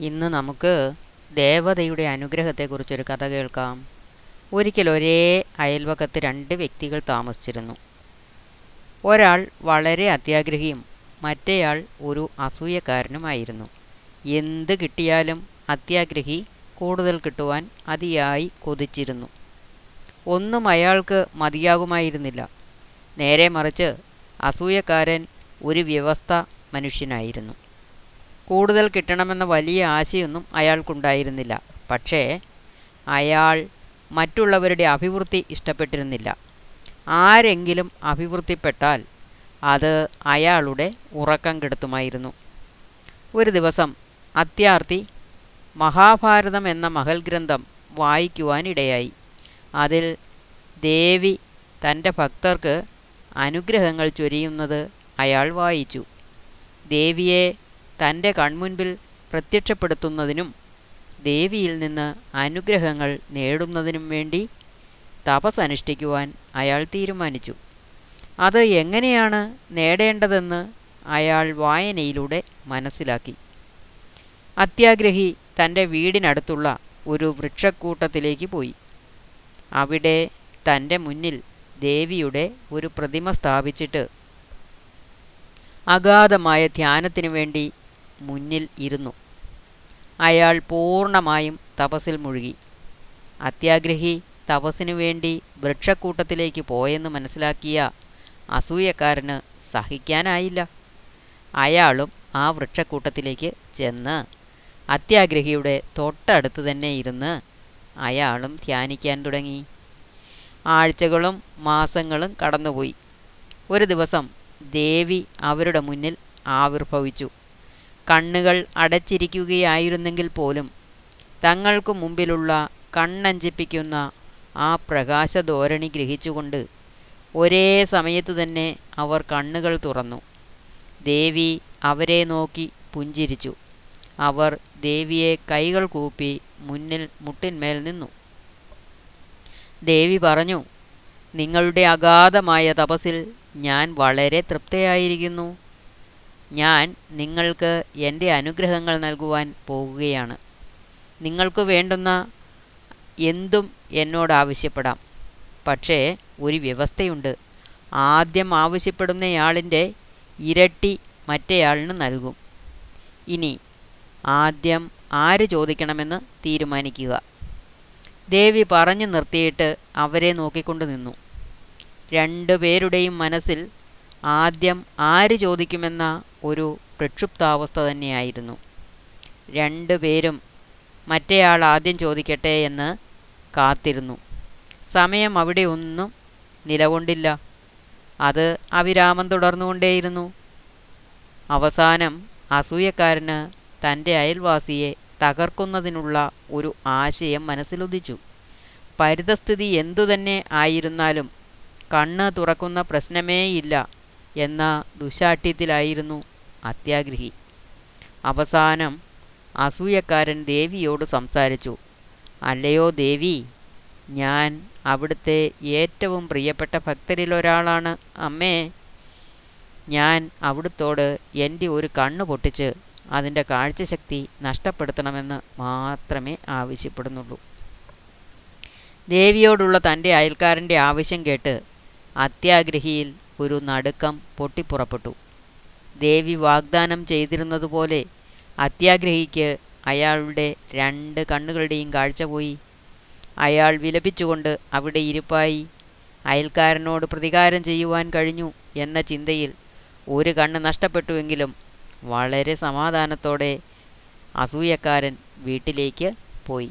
ഇന്ന് നമുക്ക് ദേവതയുടെ അനുഗ്രഹത്തെക്കുറിച്ചൊരു കഥ കേൾക്കാം. ഒരിക്കൽ ഒരേ അയൽവക്കത്ത് രണ്ട് വ്യക്തികൾ താമസിച്ചിരുന്നു. ഒരാൾ വളരെ അത്യാഗ്രഹിയും മറ്റേയാൾ ഒരു അസൂയക്കാരനുമായിരുന്നു. എന്ത് കിട്ടിയാലും അത്യാഗ്രഹി കൂടുതൽ കിട്ടുവാൻ അതിയായി കൊതിച്ചിരുന്നു. ഒന്നും അയാൾക്ക് മതിയാകുമായിരുന്നില്ല. നേരെ മറിച്ച് അസൂയക്കാരൻ ഒരു വ്യവസ്ഥ മനുഷ്യനായിരുന്നു. കൂടുതൽ കിട്ടണമെന്ന വലിയ ആശയൊന്നും അയാൾക്കുണ്ടായിരുന്നില്ല. പക്ഷേ അയാൾ മറ്റുള്ളവരുടെ അഭിവൃദ്ധി ഇഷ്ടപ്പെട്ടിരുന്നില്ല. ആരെങ്കിലും അഭിവൃദ്ധിപ്പെട്ടാൽ അത് അയാളുടെ ഉറക്കം കെടുത്തുമായിരുന്നു. ഒരു ദിവസം അത്യാർത്ഥി മഹാഭാരതം എന്ന മഹൽ ഗ്രന്ഥം വായിക്കുവാനിടയായി. അതിൽ ദേവി തന്റെ ഭക്തർക്ക് അനുഗ്രഹങ്ങൾ ചൊരിയുന്നത് അയാൾ വായിച്ചു. ദേവിയെ തന്റെ കൺമുൻപിൽ പ്രത്യക്ഷപ്പെടുത്തുന്നതിനും ദേവിയിൽ നിന്ന് അനുഗ്രഹങ്ങൾ നേടുന്നതിനും വേണ്ടി തപസ് അനുഷ്ഠിക്കുവാൻ അയാൾ തീരുമാനിച്ചു. അത് എങ്ങനെയാണ് നേടേണ്ടതെന്ന് അയാൾ വായനയിലൂടെ മനസ്സിലാക്കി. അത്യാഗ്രഹി തന്റെ വീടിനടുത്തുള്ള ഒരു വൃക്ഷക്കൂട്ടത്തിലേക്ക് പോയി. അവിടെ തന്റെ മുന്നിൽ ദേവിയുടെ ഒരു പ്രതിമ സ്ഥാപിച്ചിട്ട് അഗാധമായ ധ്യാനത്തിനു വേണ്ടി മുന്നിൽ ഇരുന്നു. അയാൾ പൂർണമായും തപസ്സിൽ മുഴുകി. അത്യാഗ്രഹി തപസ്സിനു വേണ്ടി വൃക്ഷക്കൂട്ടത്തിലേക്ക് പോയെന്ന് മനസ്സിലാക്കിയ അസൂയക്കാരന് സഹിക്കാനായില്ല. അയാളും ആ വൃക്ഷക്കൂട്ടത്തിലേക്ക് ചെന്ന് അത്യാഗ്രഹിയുടെ തൊട്ടടുത്ത് തന്നെ ഇരുന്ന് അയാളും ധ്യാനിക്കാൻ തുടങ്ങി. ആഴ്ചകളും മാസങ്ങളും കടന്നുപോയി. ഒരു ദിവസം ദേവി അവരുടെ മുന്നിൽ ആവിർഭവിച്ചു. കണ്ണുകൾ അടച്ചിരിക്കുകയായിരുന്നെങ്കിൽ പോലും തങ്ങൾക്കു മുമ്പിലുള്ള കണ്ണഞ്ചിപ്പിക്കുന്ന ആ പ്രകാശധോരണി ഗ്രഹിച്ചുകൊണ്ട് ഒരേ സമയത്തു തന്നെ അവർ കണ്ണുകൾ തുറന്നു. ദേവി അവരെ നോക്കി പുഞ്ചിരിച്ചു. അവർ ദേവിയെ കൈകൾ കൂപ്പി മുന്നിൽ മുട്ടിന്മേൽ നിന്നു. ദേവി പറഞ്ഞു നിങ്ങളുടെ അഗാധമായ തപസ്സിൽ ഞാൻ വളരെ തൃപ്തയായിരിക്കുന്നു. ഞാൻ നിങ്ങൾക്ക് എന്റെ അനുഗ്രഹങ്ങൾ നൽകുവാൻ പോകുകയാണ്. നിങ്ങൾക്ക് വേണ്ടുന്ന എന്തും എന്നോട് ആവശ്യപ്പെടാം. പക്ഷേ ഒരു വ്യവസ്ഥയുണ്ട്. ആദ്യം ആവശ്യപ്പെടുന്നയാളിന്റെ ഇരട്ടി മറ്റേയാളിന് നൽകും. ഇനി ആദ്യം ആര് ചോദിക്കണമെന്ന് തീരുമാനിക്കുക. ദേവി പറഞ്ഞു നിർത്തിയിട്ട് അവരെ നോക്കിക്കൊണ്ട് നിന്നു. രണ്ടു പേരുടെയും മനസ്സിൽ ആദ്യം ആര് ചോദിക്കുമെന്ന ഒരു പ്രക്ഷുബ്ധാവസ്ഥ തന്നെയായിരുന്നു. രണ്ടുപേരും മറ്റേയാൾ ആദ്യം ചോദിക്കട്ടെ എന്ന് കാത്തിരുന്നു. സമയം അവിടെ ഒന്നും നിലകൊണ്ടില്ല. അത് അവിരാമം തുടർന്നുകൊണ്ടേയിരുന്നു. അവസാനം അസൂയക്കാരന് തന്റെ അയൽവാസിയെ തകർക്കുന്നതിനുള്ള ഒരു ആശയം മനസ്സിലുദിച്ചു പരിതസ്ഥിതി എന്തുതന്നെ ആയിരുന്നാലും കണ്ണ് തുറക്കുന്ന പ്രശ്നമേയില്ല. എന്ന ദുശാഠ്യത്തിലായിരുന്നു അത്യാഗ്രഹി. അവസാനം അസൂയക്കാരൻ ദേവിയോട് സംസാരിച്ചു. അല്ലയോ ദേവി ഞാൻ അവിടുത്തെ ഏറ്റവും പ്രിയപ്പെട്ട ഭക്തരിലൊരാളാണ് അമ്മേ ഞാൻ അവിടുത്തോട് എന്റെ ഒരു കണ്ണ് പൊട്ടിച്ച് അതിന്റെ കാഴ്ചശക്തി നഷ്ടപ്പെടുത്തണമെന്ന് മാത്രമേ ആവശ്യപ്പെടുന്നുള്ളൂ. ദേവിയോടുള്ള തന്റെ അയൽക്കാരന്റെ ആവശ്യം കേട്ട് അത്യാഗ്രഹിയിൽ ഒരു നടുക്കം പൊട്ടിപ്പുറപ്പെട്ടു. ദേവി വാഗ്ദാനം ചെയ്തിരുന്നതുപോലെ അത്യാഗ്രഹിക്ക് അയാളുടെ രണ്ട് കണ്ണുകളുടെയും കാഴ്ച പോയി. അയാൾ വിലപിച്ചുകൊണ്ട് അവിടെ ഇരിപ്പായി. അയൽക്കാരനോട് പ്രതികാരം ചെയ്യുവാൻ കഴിഞ്ഞു എന്ന ചിന്തയിൽ ഒരു കണ്ണ് നഷ്ടപ്പെട്ടുവെങ്കിലും വളരെ സമാധാനത്തോടെ അസൂയക്കാരൻ വീട്ടിലേക്ക് പോയി.